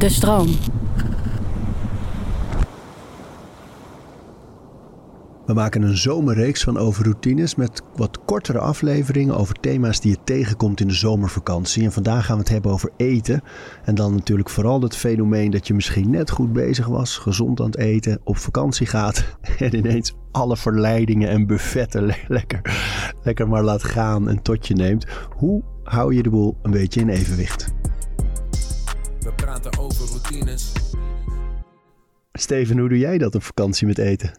De stroom. We maken een zomerreeks van over routines met wat kortere afleveringen over thema's die je tegenkomt in de zomervakantie. En vandaag gaan we het hebben over eten. En dan natuurlijk vooral het fenomeen dat je misschien net goed bezig was, gezond aan het eten, op vakantie gaat en ineens alle verleidingen en buffetten lekker, lekker maar laat gaan en tot je neemt. Hoe hou je de boel een beetje in evenwicht? Routines. Steven, hoe doe jij dat op vakantie met eten?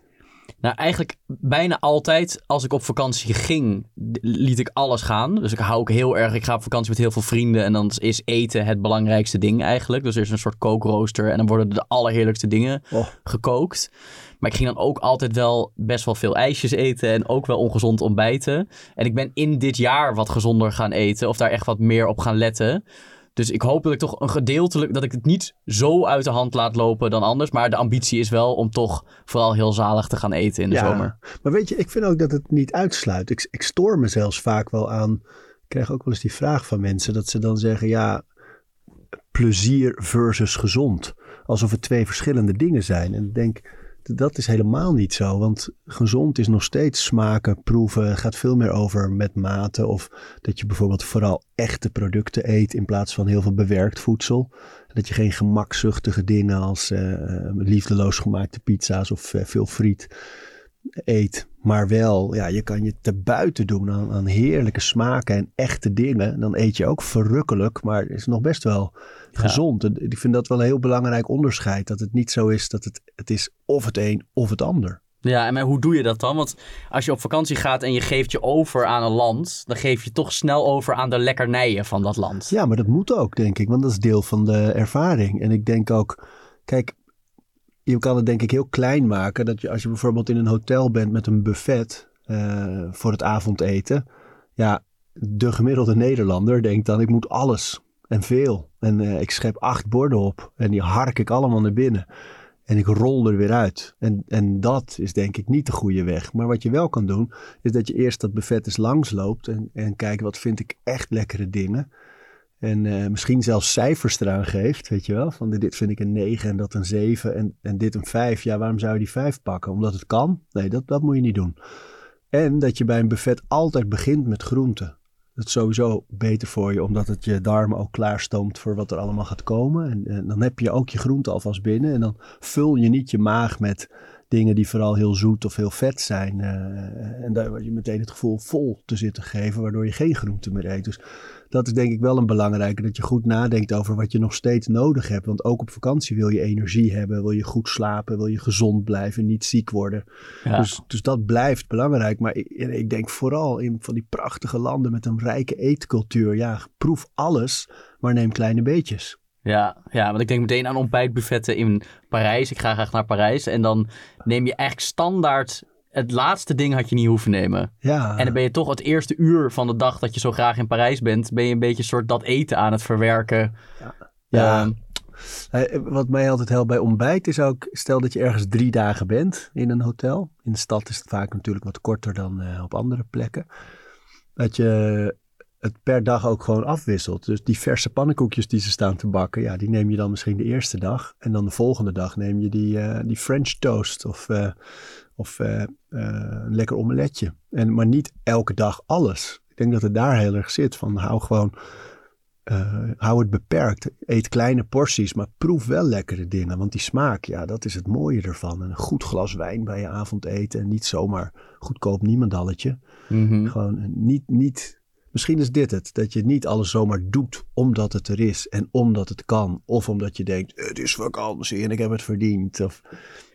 Nou, eigenlijk bijna altijd als ik op vakantie ging, liet ik alles gaan. Dus ik hou ook heel erg, ik ga op vakantie met heel veel vrienden en dan is eten het belangrijkste ding eigenlijk. Dus er is een soort kookrooster en dan worden de allerheerlijkste dingen Oh. gekookt. Maar ik ging dan ook altijd wel best wel veel ijsjes eten en ook wel ongezond ontbijten. En ik ben in dit jaar wat gezonder gaan eten of daar echt wat meer op gaan letten. Dus ik hoop dat ik toch een gedeeltelijk, dat ik het niet zo uit de hand laat lopen dan anders. Maar de ambitie is wel om toch vooral heel zalig te gaan eten in de zomer. Maar weet je, ik vind ook dat het niet uitsluit. Ik, ik stoor me zelfs vaak wel aan. Ik krijg ook wel eens die vraag van mensen dat ze dan zeggen: ja, plezier versus gezond. Alsof het twee verschillende dingen zijn. En ik denk, dat is helemaal niet zo. Want gezond is nog steeds smaken, proeven. Gaat veel meer over met mate. Of dat je bijvoorbeeld vooral echte producten eet in plaats van heel veel bewerkt voedsel. Dat je geen gemakzuchtige dingen als eh, liefdeloos gemaakte pizza's of eh, veel friet eet. Maar wel, ja, je kan je te buiten doen aan, aan heerlijke smaken en echte dingen. Dan eet je ook verrukkelijk, maar is nog best wel gezond. En Ik vind dat wel een heel belangrijk onderscheid. Dat het niet zo is dat het, het is of het een of het ander. Ja, en maar hoe doe je dat dan? Want als je op vakantie gaat en je geeft je over aan een land, dan geef je toch snel over aan de lekkernijen van dat land. Ja, maar dat moet ook, denk ik. Want dat is deel van de ervaring. En ik denk ook, kijk, je kan het denk ik heel klein maken. Dat je als je bijvoorbeeld in een hotel bent met een buffet eh, voor het avondeten. Ja, de gemiddelde Nederlander denkt dan, ik moet alles en veel. En eh, ik schep acht borden op en die hark ik allemaal naar binnen. En ik rol er weer uit. En, en dat is denk ik niet de goede weg. Maar wat je wel kan doen, is dat je eerst dat buffet eens langsloopt. En, en kijkt wat vind ik echt lekkere dingen. En eh, misschien zelfs cijfers eraan geeft, weet je wel. Van dit vind ik een 9 en dat een 7 en, en dit een 5. Ja, waarom zou je die 5 pakken? Omdat het kan? Nee, dat, dat moet je niet doen. En dat je bij een buffet altijd begint met groenten. Dat is sowieso beter voor je, omdat het je darmen ook klaarstoomt voor wat er allemaal gaat komen. En, en dan heb je ook je groenten alvast binnen. En dan vul je niet je maag met dingen die vooral heel zoet of heel vet zijn. Uh, en daar word je meteen het gevoel vol te zitten geven, waardoor je geen groente meer eet. Dus dat is denk ik wel een belangrijke, dat je goed nadenkt over wat je nog steeds nodig hebt. Want ook op vakantie wil je energie hebben, wil je goed slapen, wil je gezond blijven, niet ziek worden. Ja. Dus, dus dat blijft belangrijk. Maar ik, ik, denk vooral in van die prachtige landen met een rijke eetcultuur. Ja, proef alles, maar neem kleine beetjes. Ja, ja, want ik denk meteen aan ontbijtbuffetten in Parijs. Ik ga graag naar Parijs. En dan neem je eigenlijk standaard het laatste ding had je niet hoeven nemen. Ja. En dan ben je toch het eerste uur van de dag dat je zo graag in Parijs bent, ben je een beetje soort dat eten aan het verwerken. Ja. ja. Wat mij altijd helpt bij ontbijt is ook, stel dat je ergens drie dagen bent in een hotel. In de stad is het vaak natuurlijk wat korter dan uh, op andere plekken. Dat je het per dag ook gewoon afwisselt. Dus die verse pannenkoekjes die ze staan te bakken, ja, die neem je dan misschien de eerste dag. En dan de volgende dag neem je die, uh, die French toast of, uh, of uh, een lekker omeletje. En, maar niet elke dag alles. Ik denk dat het daar heel erg zit. Van hou gewoon, hou het beperkt. Eet kleine porties, maar proef wel lekkere dingen. Want die smaak, ja, dat is het mooie ervan. En een goed glas wijn bij je avondeten. En niet zomaar goedkoop niemandalletje. Mm -hmm. Gewoon niet... niet Misschien is dit het, dat je niet alles zomaar doet omdat het er is en omdat het kan. Of omdat je denkt, het is vakantie en ik heb het verdiend. Of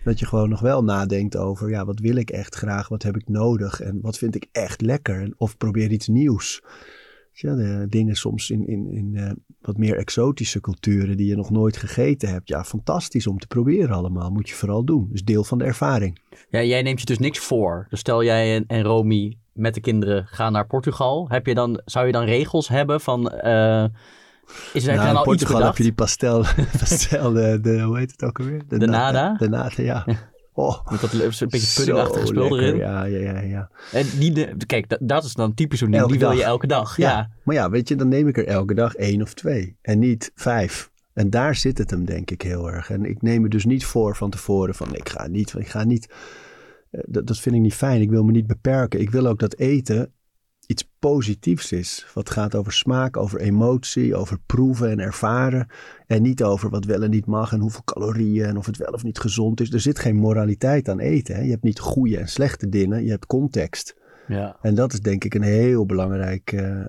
dat je gewoon nog wel nadenkt over, ja, wat wil ik echt graag? Wat heb ik nodig? En wat vind ik echt lekker? Of probeer iets nieuws. Ja, de dingen soms in, in, in uh, wat meer exotische culturen die je nog nooit gegeten hebt. Ja, fantastisch om te proberen allemaal. Moet je vooral doen. Dus deel van de ervaring. Ja, jij neemt je dus niks voor. Dus stel jij en, en Romy met de kinderen gaan naar Portugal. Heb je dan, zou je dan regels hebben van... Uh, is er nou, dan in Portugal heb je die pastel, pastel de, de, hoe heet het ook alweer? De nada? De nada, ja. Oh, Met dat een beetje puddingachtige spul lekker. erin. Ja, ja, ja, ja. En die, de, kijk, dat, dat is dan typisch zo'n ding. Die wil dag. je elke dag. Ja. Ja. Maar ja, weet je, dan neem ik er elke dag één of twee. En niet vijf. En daar zit het hem denk ik heel erg. En ik neem me dus niet voor van tevoren van ik ga niet, ik ga niet. Eh, Dat, dat vind ik niet fijn. Ik wil me niet beperken. Ik wil ook dat eten iets positiefs is. Wat gaat over smaak, over emotie, over proeven en ervaren. En niet over wat wel en niet mag en hoeveel calorieën en of het wel of niet gezond is. Er zit geen moraliteit aan eten. Hè? Je hebt niet goede en slechte dingen. Je hebt context. Ja. En dat is denk ik een heel belangrijk eh,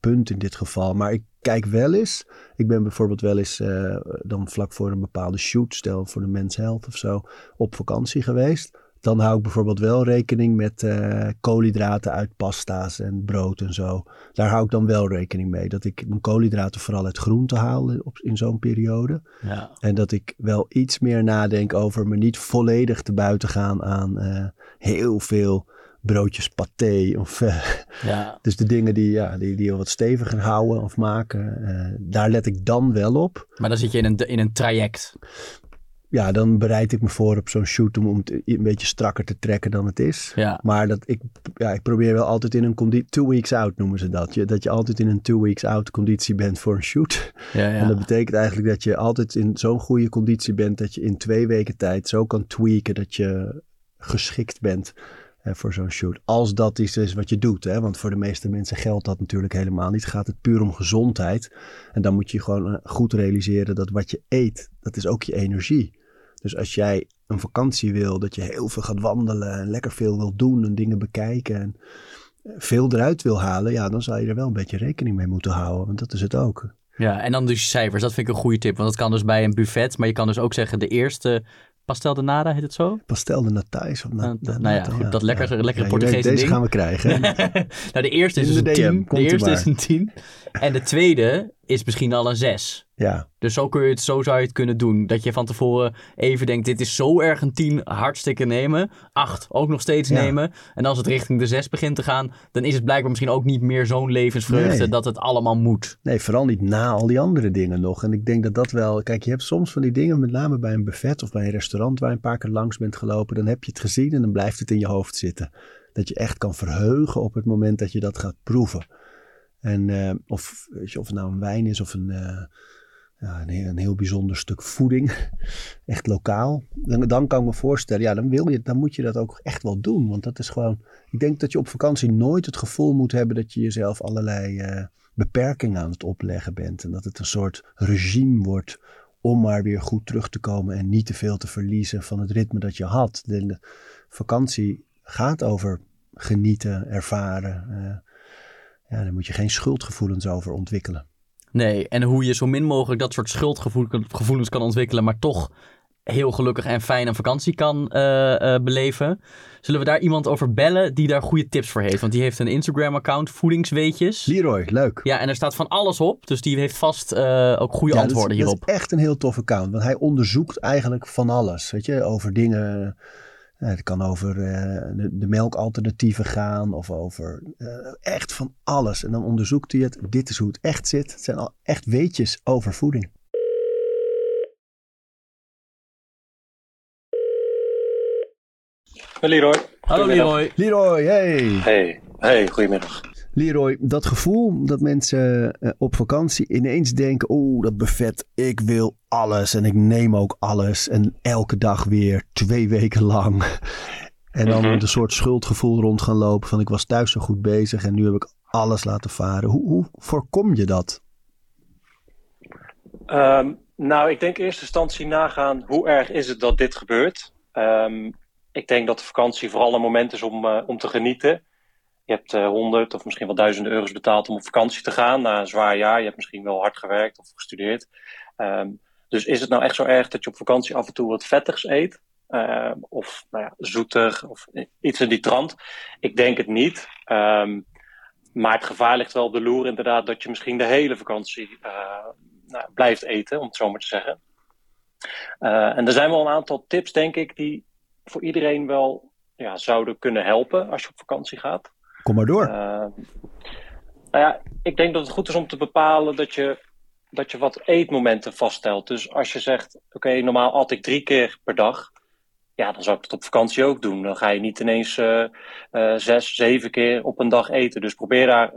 punt in dit geval. Maar ik kijk wel eens. Ik ben bijvoorbeeld wel eens eh, dan vlak voor een bepaalde shoot, stel voor de Men's Health of zo, op vakantie geweest. Dan hou ik bijvoorbeeld wel rekening met eh, koolhydraten uit pasta's en brood en zo. Daar hou ik dan wel rekening mee. Dat ik mijn koolhydraten vooral uit groente haal op, in zo'n periode. Ja. En dat ik wel iets meer nadenk over me niet volledig te buiten gaan aan eh, heel veel broodjes paté. Of, eh, ja. dus de dingen die, ja, die, die wat steviger houden of maken. eh, daar let ik dan wel op. Maar dan zit je in een, in een traject. Ja, dan bereid ik me voor op zo'n shoot om, om het een beetje strakker te trekken dan het is. Ja. Maar dat ik, ja, ik probeer wel altijd in een conditie, two weeks out noemen ze dat. Je, dat je altijd in een two weeks out conditie bent voor een shoot. Ja, ja. En dat betekent eigenlijk dat je altijd in zo'n goede conditie bent dat je in twee weken tijd zo kan tweaken dat je geschikt bent eh, voor zo'n shoot. Als dat iets is wat je doet. Hè? Want voor de meeste mensen geldt dat natuurlijk helemaal niet. Gaat het puur om gezondheid. En dan moet je gewoon eh, goed realiseren dat wat je eet, dat is ook je energie. Dus als jij een vakantie wil, dat je heel veel gaat wandelen en lekker veel wil doen en dingen bekijken en eh, veel eruit wil halen, ja, dan zal je er wel een beetje rekening mee moeten houden. Want dat is het ook. Ja, en dan dus cijfers. Dat vind ik een goede tip. Want dat kan dus bij een buffet. Maar je kan dus ook zeggen de eerste pastel de nada, heet het zo? Pastel de Natais. Of na, Nou, na- nou ja, goed, dat lekkere- lekkere weet, Portugese Deze gaan we krijgen. nou, de eerste is dus de een DM, 10. komt De eerste is een 10. En de tweede is misschien al een 6. Ja, Dus zo, kun je het, zo zou je het kunnen doen. Dat je van tevoren even denkt, dit is zo erg een 10, hartstikke nemen. 8 ook nog steeds Ja. nemen. En als het richting de 6 begint te gaan, dan is het blijkbaar misschien ook niet meer zo'n levensvreugde Nee. dat het allemaal moet. nee, vooral niet na al die andere dingen nog. En ik denk dat dat wel... Kijk, je hebt soms van die dingen, met name bij een buffet of bij een restaurant waar je een paar keer langs bent gelopen. Dan heb je het gezien en dan blijft het in je hoofd zitten. Dat je echt kan verheugen op het moment dat je dat gaat proeven. En eh, of, weet je, of het nou een wijn is of een, eh, ja, een, heel, bijzonder stuk voeding. Echt lokaal. Dan, kan ik me voorstellen, ja, dan, wil je, dan moet je dat ook echt wel doen. Want dat is gewoon... Ik denk dat je op vakantie nooit het gevoel moet hebben dat je jezelf allerlei eh, beperkingen aan het opleggen bent. En dat het een soort regime wordt om maar weer goed terug te komen en niet te veel te verliezen van het ritme dat je had. De, de vakantie gaat over genieten, ervaren. eh, ja, daar moet je geen schuldgevoelens over ontwikkelen. Nee, en hoe je zo min mogelijk dat soort schuldgevoelens kan ontwikkelen, maar toch heel gelukkig en fijn een vakantie kan eh, eh, beleven. Zullen we daar iemand over bellen die daar goede tips voor heeft? Want die heeft een Instagram-account, Voedingsweetjes. Leroy, leuk. Ja, en er staat van alles op, dus die heeft vast eh, ook goede Ja, antwoorden dat hierop. Dat is echt een heel tof account. Want hij onderzoekt eigenlijk van alles. Weet je, over dingen. Eh, het kan over eh, de, de melkalternatieven gaan. Of over eh, echt van alles. En dan onderzoekt hij het. Dit is hoe het echt zit. Het zijn al echt weetjes over voeding. Leroy. Hallo. Leroy. Leroy, hey. Hey, hey, goedemiddag. Leroy, dat gevoel dat mensen eh, op vakantie ineens denken: oeh, dat buffet, ik wil alles en ik neem ook alles. En elke dag weer twee weken lang. En dan Mhm. met een soort schuldgevoel rond gaan lopen van ik was thuis zo goed bezig en nu heb ik alles laten varen. Hoe, hoe voorkom je dat? Ehm, nou, ik denk in eerste instantie nagaan hoe erg is het dat dit gebeurt. Ehm, ik denk dat de vakantie vooral een moment is om, eh, om te genieten. Je hebt eh, honderd of misschien wel duizenden euro's betaald om op vakantie te gaan na een zwaar jaar. Je hebt misschien wel hard gewerkt of gestudeerd. Ehm, dus is het nou echt zo erg dat je op vakantie af en toe wat vettigs eet? Ehm, of nou ja, zoetig of iets in die trant? Ik denk het niet. Ehm, maar het gevaar ligt wel op de loer inderdaad dat je misschien de hele vakantie eh, nou, blijft eten, om het zo maar te zeggen. Eh, en er zijn wel een aantal tips, denk ik, die voor iedereen wel ja, zouden kunnen helpen als je op vakantie gaat. Kom maar door. Eh, nou ja, ik denk dat het goed is om te bepalen dat je, dat je wat eetmomenten vaststelt. Dus als je zegt, oké, normaal at ik drie keer per dag. Ja, dan zou ik het op vakantie ook doen. Dan ga je niet ineens eh, eh, zes, zeven keer op een dag eten. Dus probeer daar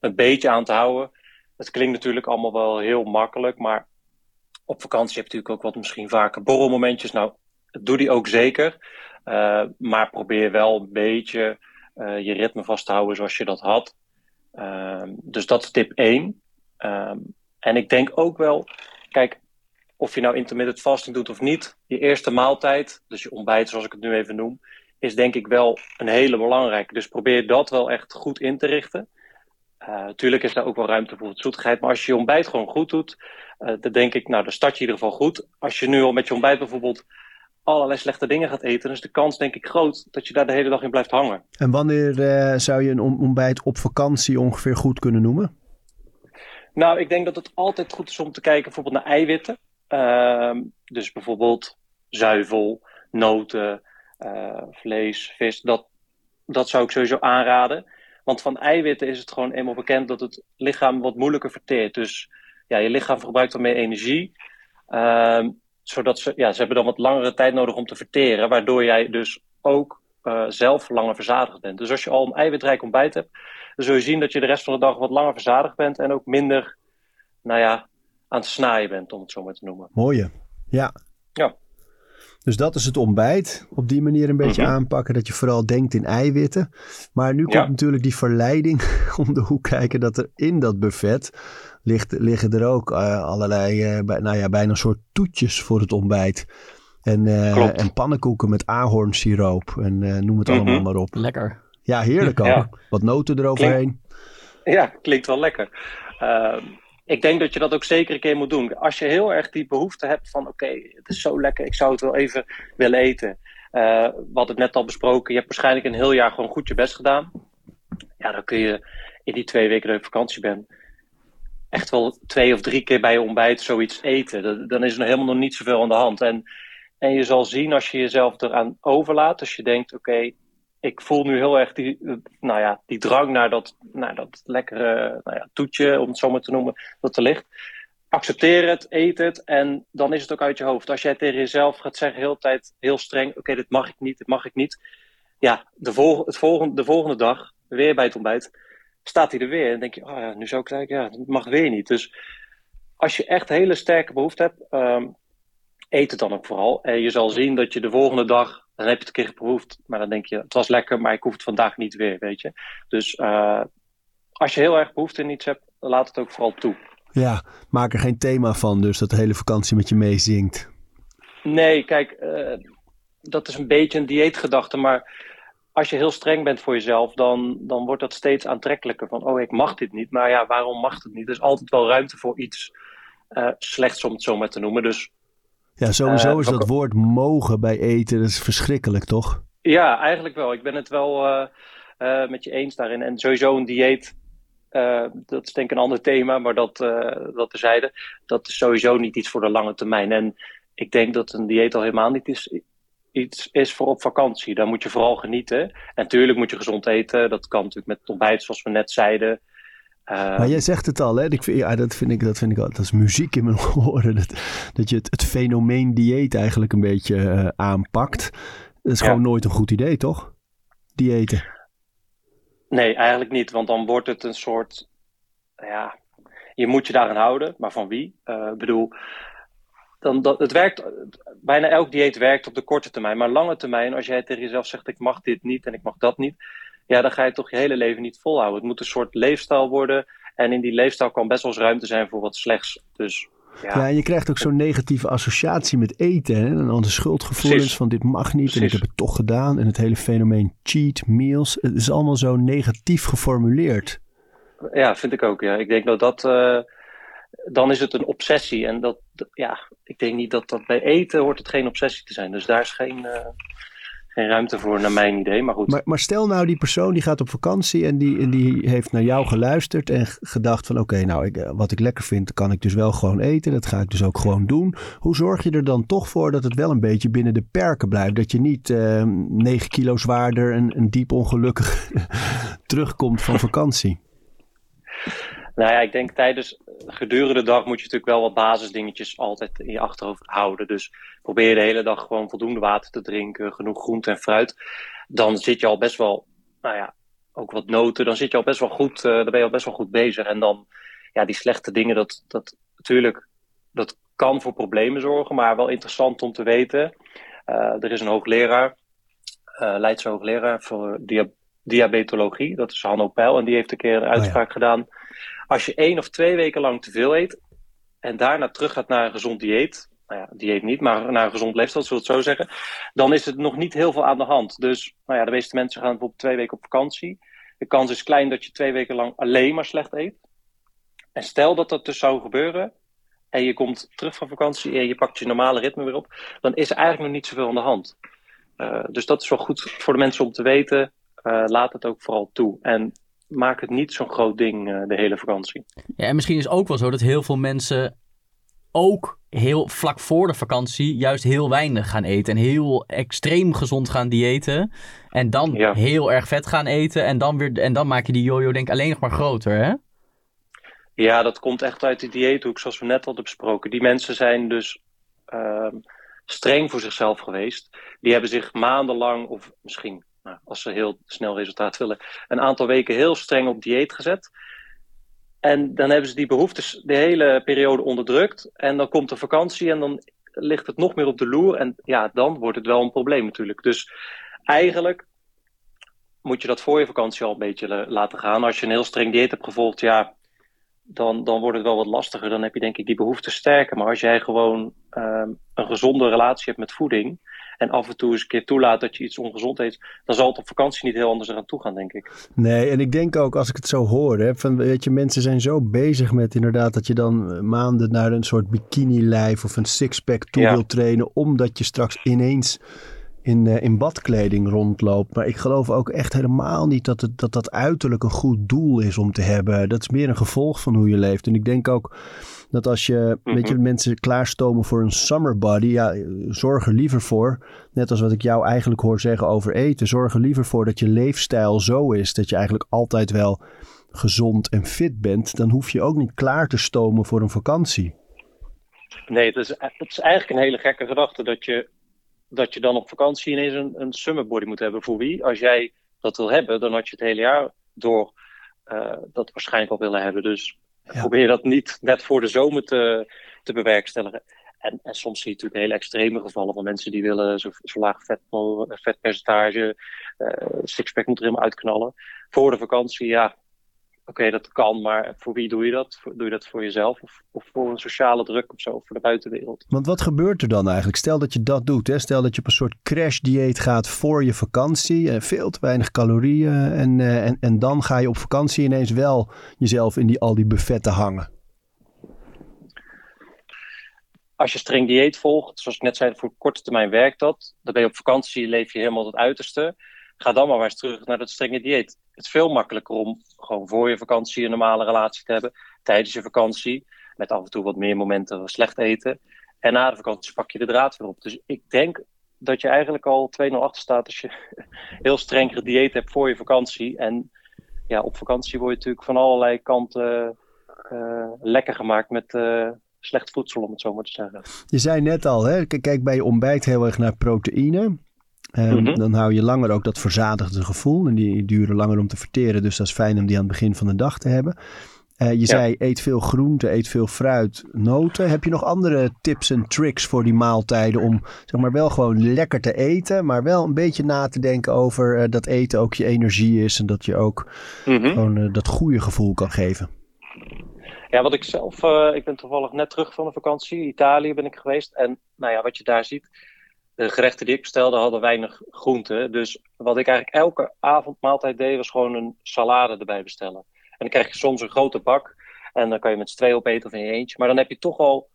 een beetje aan te houden. Het klinkt natuurlijk allemaal wel heel makkelijk, maar op vakantie heb je natuurlijk ook wat misschien vaker borrelmomentjes. Nou, doe die ook zeker. Maar probeer wel een beetje je ritme vast te houden zoals je dat had. Uh, dus dat is tip 1. Ehm, en ik denk ook wel, kijk, of je nou intermittent fasting doet of niet, je eerste maaltijd, dus je ontbijt zoals ik het nu even noem, is denk ik wel een hele belangrijke. Dus probeer dat wel echt goed in te richten. Natuurlijk is daar ook wel ruimte voor zoetigheid, maar als je je ontbijt gewoon goed doet, dan denk ik, nou, dan start je in ieder geval goed. Als je nu al met je ontbijt bijvoorbeeld allerlei slechte dingen gaat eten, is de kans denk ik groot dat je daar de hele dag in blijft hangen. En wanneer uh, zou je een ontbijt op vakantie ongeveer goed kunnen noemen? Nou, ik denk dat het altijd goed is om te kijken bijvoorbeeld naar eiwitten. Uh, dus bijvoorbeeld zuivel, noten, uh, vlees, vis. Dat, dat zou ik sowieso aanraden. Want van eiwitten is het gewoon eenmaal bekend dat het lichaam wat moeilijker verteert. Dus ja, je lichaam verbruikt dan meer energie. Uh, zodat ze, ja, ze hebben dan wat langere tijd nodig om te verteren, waardoor jij dus ook uh, zelf langer verzadigd bent. Dus als je al een eiwitrijk ontbijt hebt, dan zul je zien dat je de rest van de dag wat langer verzadigd bent en ook minder, nou ja, aan het snijden bent, om het zo maar te noemen. Mooie, ja. Ja. Dus dat is het ontbijt. Op die manier een beetje mm -hmm. aanpakken dat je vooral denkt in eiwitten. Maar nu komt ja. natuurlijk die verleiding om de hoek kijken dat er in dat buffet ligt, liggen er ook uh, allerlei, uh, bij, nou ja, bijna een soort toetjes voor het ontbijt. En, uh, en pannenkoeken met ahornsiroop en noem het mm -hmm. allemaal maar op. Lekker. Ja, heerlijk ook. Ja. Wat noten eroverheen. Ja, klinkt wel lekker. Uh, ik denk dat je dat ook zeker een keer moet doen. Als je heel erg die behoefte hebt van oké, okay, het is zo lekker, ik zou het wel even willen eten. Uh, we hadden het net al besproken, je hebt waarschijnlijk een heel jaar gewoon goed je best gedaan. Ja, dan kun je in die twee weken dat je op vakantie bent, echt wel twee of drie keer bij je ontbijt zoiets eten. Dan is er helemaal nog niet zoveel aan de hand. En, en je zal zien als je jezelf eraan overlaat, als je denkt, oké, ik voel nu heel erg die, nou ja, die drang naar dat, naar dat lekkere nou ja, toetje, om het zo maar te noemen, dat er ligt. Accepteer het, eet het en dan is het ook uit je hoofd. Als jij tegen jezelf gaat zeggen, heel tijd heel streng, oké, dit mag ik niet, dit mag ik niet. Ja, de, het volgende, de volgende dag, weer bij het ontbijt, staat hij er weer. En denk je, oh ja, nu zou ik ja, dat mag weer niet. Dus als je echt hele sterke behoefte hebt, um, eet het dan ook vooral. En je zal zien dat je de volgende dag dan heb je het een keer geproefd, maar dan denk je, het was lekker, maar ik hoef het vandaag niet weer, weet je. Dus uh, als je heel erg behoefte in iets hebt, laat het ook vooral toe. Ja, maak er geen thema van, dus dat de hele vakantie met je meezingt. Nee, kijk, uh, dat is een beetje een dieetgedachte, maar als je heel streng bent voor jezelf, dan, dan wordt dat steeds aantrekkelijker. Van, oh, ik mag dit niet, maar ja, waarom mag het niet? Er is altijd wel ruimte voor iets uh, slechts, om het zo maar te noemen. Dus ja, sowieso is uh, dat woord mogen bij eten, dat is verschrikkelijk, toch? Ja, eigenlijk wel. Ik ben het wel uh, uh, met je eens daarin. En sowieso een dieet, dat is denk ik een ander thema, maar dat, dat terzijde, dat is sowieso niet iets voor de lange termijn. En ik denk dat een dieet al helemaal niet is, iets is voor op vakantie. Daar moet je vooral genieten. En natuurlijk moet je gezond eten. Dat kan natuurlijk met het ontbijt, zoals we net zeiden. Uh, maar jij zegt het al, hè? Ik vind, ja, dat vind ik, dat vind ik dat is muziek in mijn oren. Dat, dat je het, het fenomeen dieet eigenlijk een beetje uh, aanpakt. Dat is ja. gewoon nooit een goed idee, toch? Diëten. Nee, eigenlijk niet. Want dan wordt het een soort. Ja, je moet je daaraan houden. Maar van wie? Ik uh, bedoel, dan, dat, het werkt. Bijna elk dieet werkt op de korte termijn. Maar lange termijn, als jij tegen jezelf zegt: ik mag dit niet en ik mag dat niet ja, dan ga je toch je hele leven niet volhouden. Het moet een soort leefstijl worden. En in die leefstijl kan best wel eens ruimte zijn voor wat slechts. Dus, ja. ja, en je krijgt ook zo'n negatieve associatie met eten. Hè? En dan de schuldgevoelens Precies. van dit mag niet Precies. en ik heb het toch gedaan. En het hele fenomeen cheat meals. Het is allemaal zo negatief geformuleerd. Ja, vind ik ook. Ja. Ik denk dat dat... Uh, dan is het een obsessie. En dat, ja, ik denk niet dat dat bij eten hoort het geen obsessie te zijn. Dus daar is geen... Uh, geen ruimte voor, naar mijn idee. Maar goed. Maar, maar, stel nou, die persoon die gaat op vakantie en die, die heeft naar jou geluisterd en gedacht van oké, nou, ik, wat ik lekker vind, kan ik dus wel gewoon eten. Dat ga ik dus ook gewoon doen. Hoe zorg je er dan toch voor dat het wel een beetje binnen de perken blijft? Dat je niet uh, 9 kilo zwaarder en, en diep ongelukkig terugkomt van vakantie? Nou ja, ik denk tijdens gedurende de dag moet je natuurlijk wel wat basisdingetjes altijd in je achterhoofd houden. Dus probeer de hele dag gewoon voldoende water te drinken, genoeg groente en fruit. Dan zit je al best wel, nou ja, ook wat noten. Dan zit je al best wel goed, uh, dan ben je al best wel goed bezig. En dan, ja, die slechte dingen, dat, dat natuurlijk, dat kan voor problemen zorgen, maar wel interessant om te weten. er is een hoogleraar, Leidse hoogleraar voor diabetologie, dat is Hanno Peil, en die heeft een keer een uitspraak gedaan. Als je één of twee weken lang te veel eet en daarna terug gaat naar een gezond dieet, nou ja, dieet niet, maar naar een gezond leefstijl, zullen we het zo zeggen, dan is het nog niet heel veel aan de hand. Dus nou ja, de meeste mensen gaan bijvoorbeeld twee weken op vakantie. De kans is klein dat je twee weken lang alleen maar slecht eet. En stel dat dat dus zou gebeuren, en je komt terug van vakantie en je pakt je normale ritme weer op, dan is er eigenlijk nog niet zoveel aan de hand. Uh, dus dat is wel goed voor de mensen om te weten. Uh, laat het ook vooral toe. En maak het niet zo'n groot ding uh, de hele vakantie. Ja, en misschien is het ook wel zo dat heel veel mensen ook heel vlak voor de vakantie juist heel weinig gaan eten. En heel extreem gezond gaan diëten. En dan heel erg vet gaan eten. En dan, weer, en dan maak je die jojo denk ik alleen nog maar groter, hè? Ja, dat komt echt uit die dieethoek, zoals we net hadden besproken. Die mensen zijn dus uh, streng voor zichzelf geweest. Die hebben zich maandenlang, of misschien nou, als ze heel snel resultaat willen, een aantal weken heel streng op dieet gezet. En dan hebben ze die behoeftes de hele periode onderdrukt. En dan komt de vakantie en dan ligt het nog meer op de loer. En ja, dan wordt het wel een probleem natuurlijk. Dus eigenlijk moet je dat voor je vakantie al een beetje laten gaan. Als je een heel streng dieet hebt gevolgd, ja, dan, dan wordt het wel wat lastiger. Dan heb je denk ik die behoefte sterker. Maar als jij gewoon um, een gezonde relatie hebt met voeding en af en toe eens een keer toelaat dat je iets ongezond eet, dan zal het op vakantie niet heel anders eraan toe gaan, denk ik. Nee, en ik denk ook als ik het zo hoor, hè, van, weet je, mensen zijn zo bezig met inderdaad dat je dan eh, maanden naar een soort bikini-lijf of een sixpack toe ja. wil trainen, omdat je straks ineens in, uh, in badkleding rondloopt. Maar ik geloof ook echt helemaal niet dat, het, dat dat uiterlijk een goed doel is om te hebben. Dat is meer een gevolg van hoe je leeft. En ik denk ook dat als je, weet je, mhm. mensen klaarstomen voor een summer body, ja, zorg er liever voor, net als wat ik jou eigenlijk hoor zeggen over eten, zorg er liever voor dat je leefstijl zo is dat je eigenlijk altijd wel gezond en fit bent. Dan hoef je ook niet klaar te stomen voor een vakantie. Nee, het is, het is eigenlijk een hele gekke gedachte dat je, dat je dan op vakantie ineens een, een summer body moet hebben. Voor wie? Als jij dat wil hebben, dan had je het hele jaar door uh, dat waarschijnlijk al willen hebben. Dus ja. Probeer dat niet net voor de zomer te, te bewerkstelligen. En, en, soms zie je natuurlijk hele extreme gevallen van mensen die willen zo, zo laag vet, vetpercentage, uh, sixpack moet er helemaal uitknallen. Voor de vakantie, ja, oké, dat kan, maar voor wie doe je dat? Doe je dat voor jezelf of, of, voor een sociale druk of zo, voor de buitenwereld? Want wat gebeurt er dan eigenlijk? Stel dat je dat doet, hè? stel dat je op een soort crash-dieet gaat voor je vakantie, en veel te weinig calorieën en, uh, en, en dan ga je op vakantie ineens wel jezelf in die, al die buffetten hangen. Als je streng dieet volgt, zoals ik net zei, voor korte termijn werkt dat. Dan ben je op vakantie, leef je helemaal het uiterste. Ga dan maar eens terug naar dat strenge dieet het veel makkelijker om gewoon voor je vakantie een normale relatie te hebben. Tijdens je vakantie. Met af en toe wat meer momenten slecht eten. En na de vakantie pak je de draad weer op. Dus ik denk dat je eigenlijk al 2-0 achter staat als je heel streng gedieet hebt voor je vakantie. En ja, op vakantie word je natuurlijk van allerlei kanten uh, lekker gemaakt met uh, slecht voedsel, om het zo maar te zeggen. Je zei net al, hè? kijk bij je ontbijt heel erg naar proteïne. Um, Dan hou je langer ook dat verzadigde gevoel. En die duren langer om te verteren. Dus dat is fijn om die aan het begin van de dag te hebben. Uh, je zei eet veel groente, eet veel fruit, noten. Heb je nog andere tips en tricks voor die maaltijden om zeg maar wel gewoon lekker te eten, maar wel een beetje na te denken over uh, dat eten ook je energie is en dat je ook mm -hmm. gewoon uh, dat goede gevoel kan geven? Ja, wat ik zelf, ik ben toevallig net terug van de vakantie, Italië ben ik geweest en nou ja, wat je daar ziet, de gerechten die ik bestelde hadden weinig groenten. Dus wat ik eigenlijk elke avondmaaltijd deed, was gewoon een salade erbij bestellen. En dan krijg je soms een grote bak. En dan kan je met z'n twee opeten of in je eentje. Maar dan heb je toch al.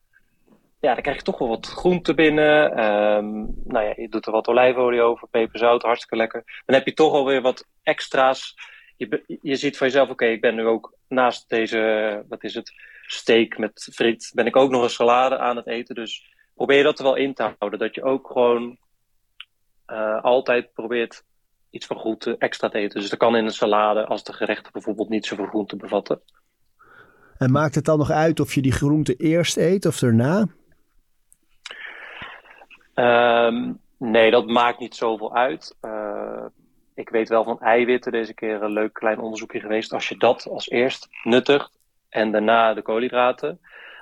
Ja, dan krijg je toch wel wat groenten binnen. Um, nou ja, je doet er wat olijfolie over, peperzout, hartstikke lekker. Dan heb je toch alweer wat extra's. Je, je ziet van jezelf, oké, ik ben nu ook naast deze, wat is het, steak met friet, ben ik ook nog een salade aan het eten. Dus probeer dat er wel in te houden. Dat je ook gewoon uh, altijd probeert iets van groente extra te eten. Dus dat kan in een salade als de gerechten bijvoorbeeld niet zoveel groente bevatten. En maakt het dan nog uit of je die groente eerst eet of daarna? Um, nee, dat maakt niet zoveel uit. Uh, ik weet wel van eiwitten, deze keer een leuk klein onderzoekje geweest. Als je dat als eerst nuttigt en daarna de koolhydraten,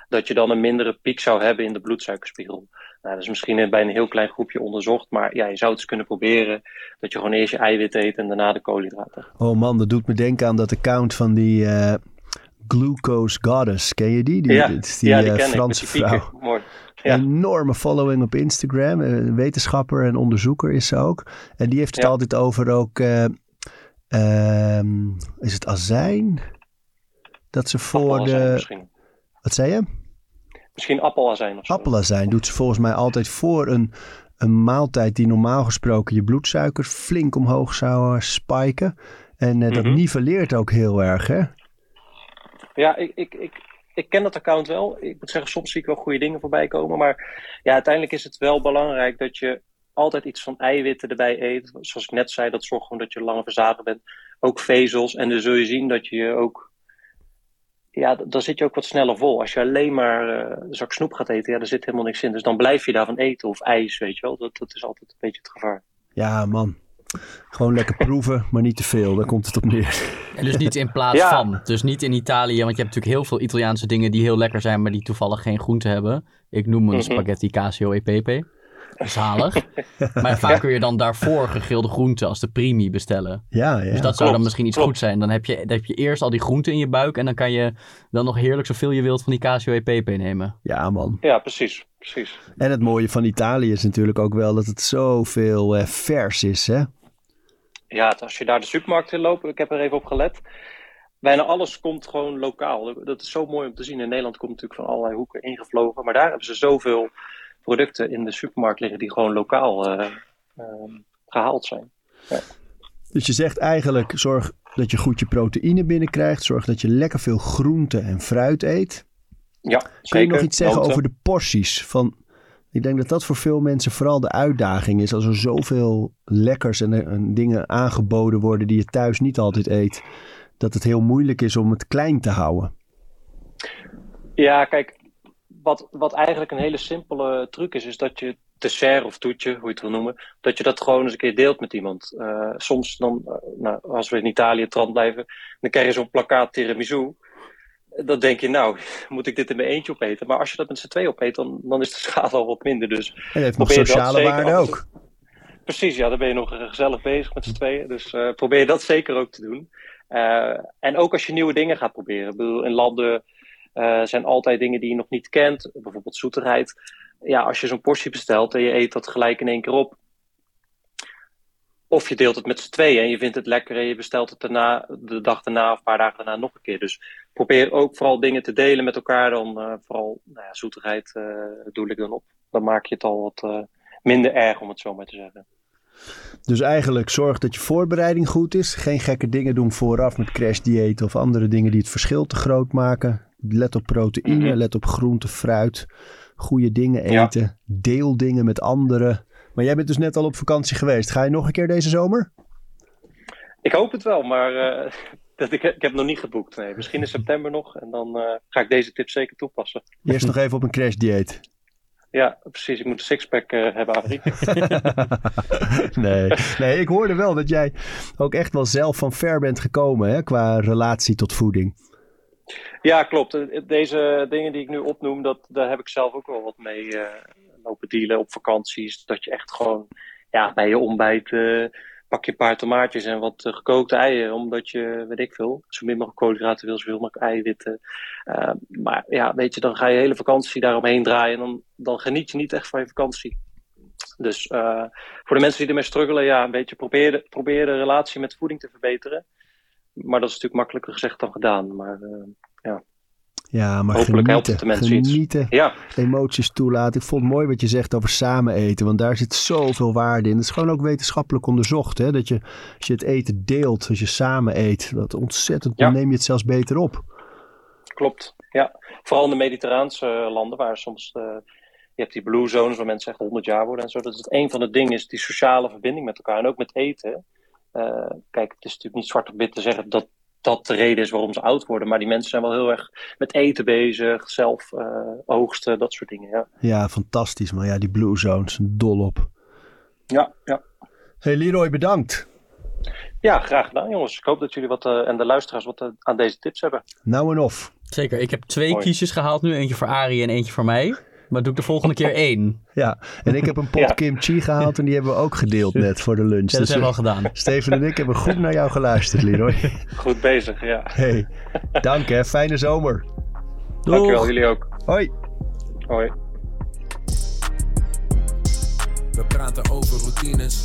dat je dan een mindere piek zou hebben in de bloedsuikerspiegel. Nou, dat is misschien bij een heel klein groepje onderzocht, maar ja, je zou het eens kunnen proberen dat je gewoon eerst je eiwit eet en daarna de koolhydraten. Oh man, dat doet me denken aan dat account van die uh, Glucose Goddess. Ken je die? die ja, die, ja, die uh, ken Franse ik, vrouw. Mooi. Ja. Enorme following op Instagram. Een wetenschapper en onderzoeker is ze ook. En die heeft het Ja. altijd over ook... eh, ehm, is het azijn? Dat ze voor de... Wat zei je? Misschien appelazijn of zo. Appelazijn doet ze volgens mij altijd voor een, een maaltijd die normaal gesproken je bloedsuiker flink omhoog zou eh, spiken. En eh, dat Mhm. niveleert ook heel erg, hè? Ja, ik, ik, ik, ik ken dat account wel. Ik moet zeggen, soms zie ik wel goede dingen voorbij komen. Maar ja, uiteindelijk is het wel belangrijk dat je altijd iets van eiwitten erbij eet. Zoals ik net zei, dat zorgt gewoon dat je langer verzadigd bent. Ook vezels. En dan zul je zien dat je je ook... Ja, dan zit je ook wat sneller vol. Als je alleen maar eh, een zak snoep gaat eten, ja, daar zit helemaal niks in. Dus dan blijf je daarvan eten. Of ijs, weet je wel. Dat, dat is altijd een beetje het gevaar. Ja, man. Gewoon lekker proeven, maar niet te veel. Daar komt het op neer. En dus niet in plaats Ja. van. Dus niet in Italië, want je hebt natuurlijk heel veel Italiaanse dingen die heel lekker zijn, maar die toevallig geen groente hebben. Ik noem een Mhm. spaghetti casio e pepe. Zalig. maar vaak kun je dan daarvoor gegrilde groenten als de primi bestellen. Ja, ja. Dus dat zou dan misschien iets klopt. goed zijn. Dan heb, je, dan heb je eerst al die groenten in je buik en dan kan je dan nog heerlijk zoveel je wilt van die casio e pepe nemen. ja, man. Ja, precies. precies. En het mooie van Italië is natuurlijk ook wel dat het zoveel eh, vers is, hè? Ja, als je daar de supermarkt in loopt, ik heb er even op gelet. Bijna alles komt gewoon lokaal. Dat is zo mooi om te zien. In Nederland komt natuurlijk van allerlei hoeken ingevlogen. Maar daar hebben ze zoveel producten in de supermarkt liggen die gewoon lokaal eh, eh, gehaald zijn. Dus je zegt eigenlijk, zorg dat je goed je proteïne binnenkrijgt. Zorg dat je lekker veel groente en fruit eet. Ja, Kun zeker. je nog iets zeggen over de porties? Van, ik denk dat dat voor veel mensen vooral de uitdaging is. Als er zoveel lekkers en, en dingen aangeboden worden die je thuis niet altijd eet. Dat het heel moeilijk is om het klein te houden. Ja, kijk, wat, wat eigenlijk een hele simpele truc is, is dat je dessert of toetje, hoe je het wil noemen, dat je dat gewoon eens een keer deelt met iemand. Eh, soms dan, eh, nou, als we in Italië trant blijven, dan krijg je zo'n plakkaat tiramisu. Dan denk je, nou, moet ik dit in mijn eentje opeten? Maar als je dat met z'n twee opeet, dan, dan is de schaal al wat minder. Dus En het heeft nog sociale waarde ook. Precies, ja, dan ben je nog gezellig bezig met z'n tweeën. Dus eh, probeer dat zeker ook te doen. En ook als je nieuwe dingen gaat proberen. Ik bedoel, in landen eh, zijn altijd dingen die je nog niet kent. Bijvoorbeeld zoeterheid. Ja, als je zo'n portie bestelt en je eet dat gelijk in één keer op. Of je deelt het met z'n tweeën en je vindt het lekker en je bestelt het daarna, de dag daarna of een paar dagen daarna nog een keer. Dus probeer ook vooral dingen te delen met elkaar. Dan eh, vooral nou ja, zoeterheid eh, doe ik dan op. Dan maak je het al wat minder erg, om het zo maar te zeggen. Dus eigenlijk zorg dat je voorbereiding goed is. Geen gekke dingen doen vooraf met crashdieet of andere dingen die het verschil te groot maken. Let op proteïne, Mhm. let op groente, fruit. Goede dingen Ja. eten. Deel dingen met anderen. Maar jij bent dus net al op vakantie geweest. Ga je nog een keer deze zomer? Ik hoop het wel, maar eh, dat ik, ik heb het nog niet geboekt. Nee. Misschien in september nog en dan eh, ga ik deze tip zeker toepassen. Eerst nog even op een crashdieet. Ja, precies. Ik moet een sixpack eh hebben, Adrie. nee. nee, ik hoorde wel dat jij ook echt wel zelf van ver bent gekomen hè, qua relatie tot voeding. ja, klopt. Eh, Deze dingen die ik nu opnoem, dat, daar heb ik zelf ook wel wat mee eh, lopen dealen op vakanties. Dat je echt gewoon ja, bij je ontbijt eh, pak je een paar tomaatjes en wat eh, gekookte eieren. Omdat je, weet ik veel, zo min mogelijk koolhydraten wil, zoveel mogelijk eiwitten. Eh, maar ja, weet je, dan ga je hele vakantie daaromheen draaien. En dan, dan geniet je niet echt van je vakantie. Dus eh, voor de mensen die ermee struggelen, ja, een beetje probeer de, relatie met voeding te verbeteren. Maar dat is natuurlijk makkelijker gezegd dan gedaan. Maar Ja, maar Hopelijk helpt genieten, het de mensen iets. genieten, ja, emoties toelaten. Ik vond het mooi wat je zegt over samen eten, want daar zit zoveel waarde in. Het is gewoon ook wetenschappelijk onderzocht, hè? dat je als je het eten deelt, als je samen eet, dat ontzettend, Ja. dan neem je het zelfs beter op. klopt. Ja. Vooral in de Mediterraanse eh, landen, waar soms eh, je hebt die blue zones waar mensen echt 100 jaar worden en zo. Dat het een van de dingen is, die sociale verbinding met elkaar. En ook met eten. Eh, kijk, het is natuurlijk niet zwart op wit te zeggen dat dat de reden is waarom ze oud worden. Maar die mensen zijn wel heel erg met eten bezig, zelf eh, oogsten, dat soort dingen. Ja, Ja, fantastisch. Maar ja, die Blue Zones, dol op. ja, ja. Hey Leroy, bedankt. ja graag gedaan jongens. Ik hoop dat jullie wat, eh, en de luisteraars wat eh, aan deze tips hebben. Nou en of. Zeker. Ik heb twee Mooi. kiesjes gehaald nu. Eentje voor Arie en eentje voor mij. Maar doe ik de volgende keer één. Ja, en ik heb een pot Ja. kimchi gehaald en die hebben we ook gedeeld net voor de lunch. Ja, dat Dus, hebben we al eh, gedaan. Steven en ik hebben goed naar jou geluisterd, Leroy. Goed bezig, ja. Hey, dank hè. Fijne zomer. Dankjewel, jullie ook. Hoi. Hoi. We praten over routines.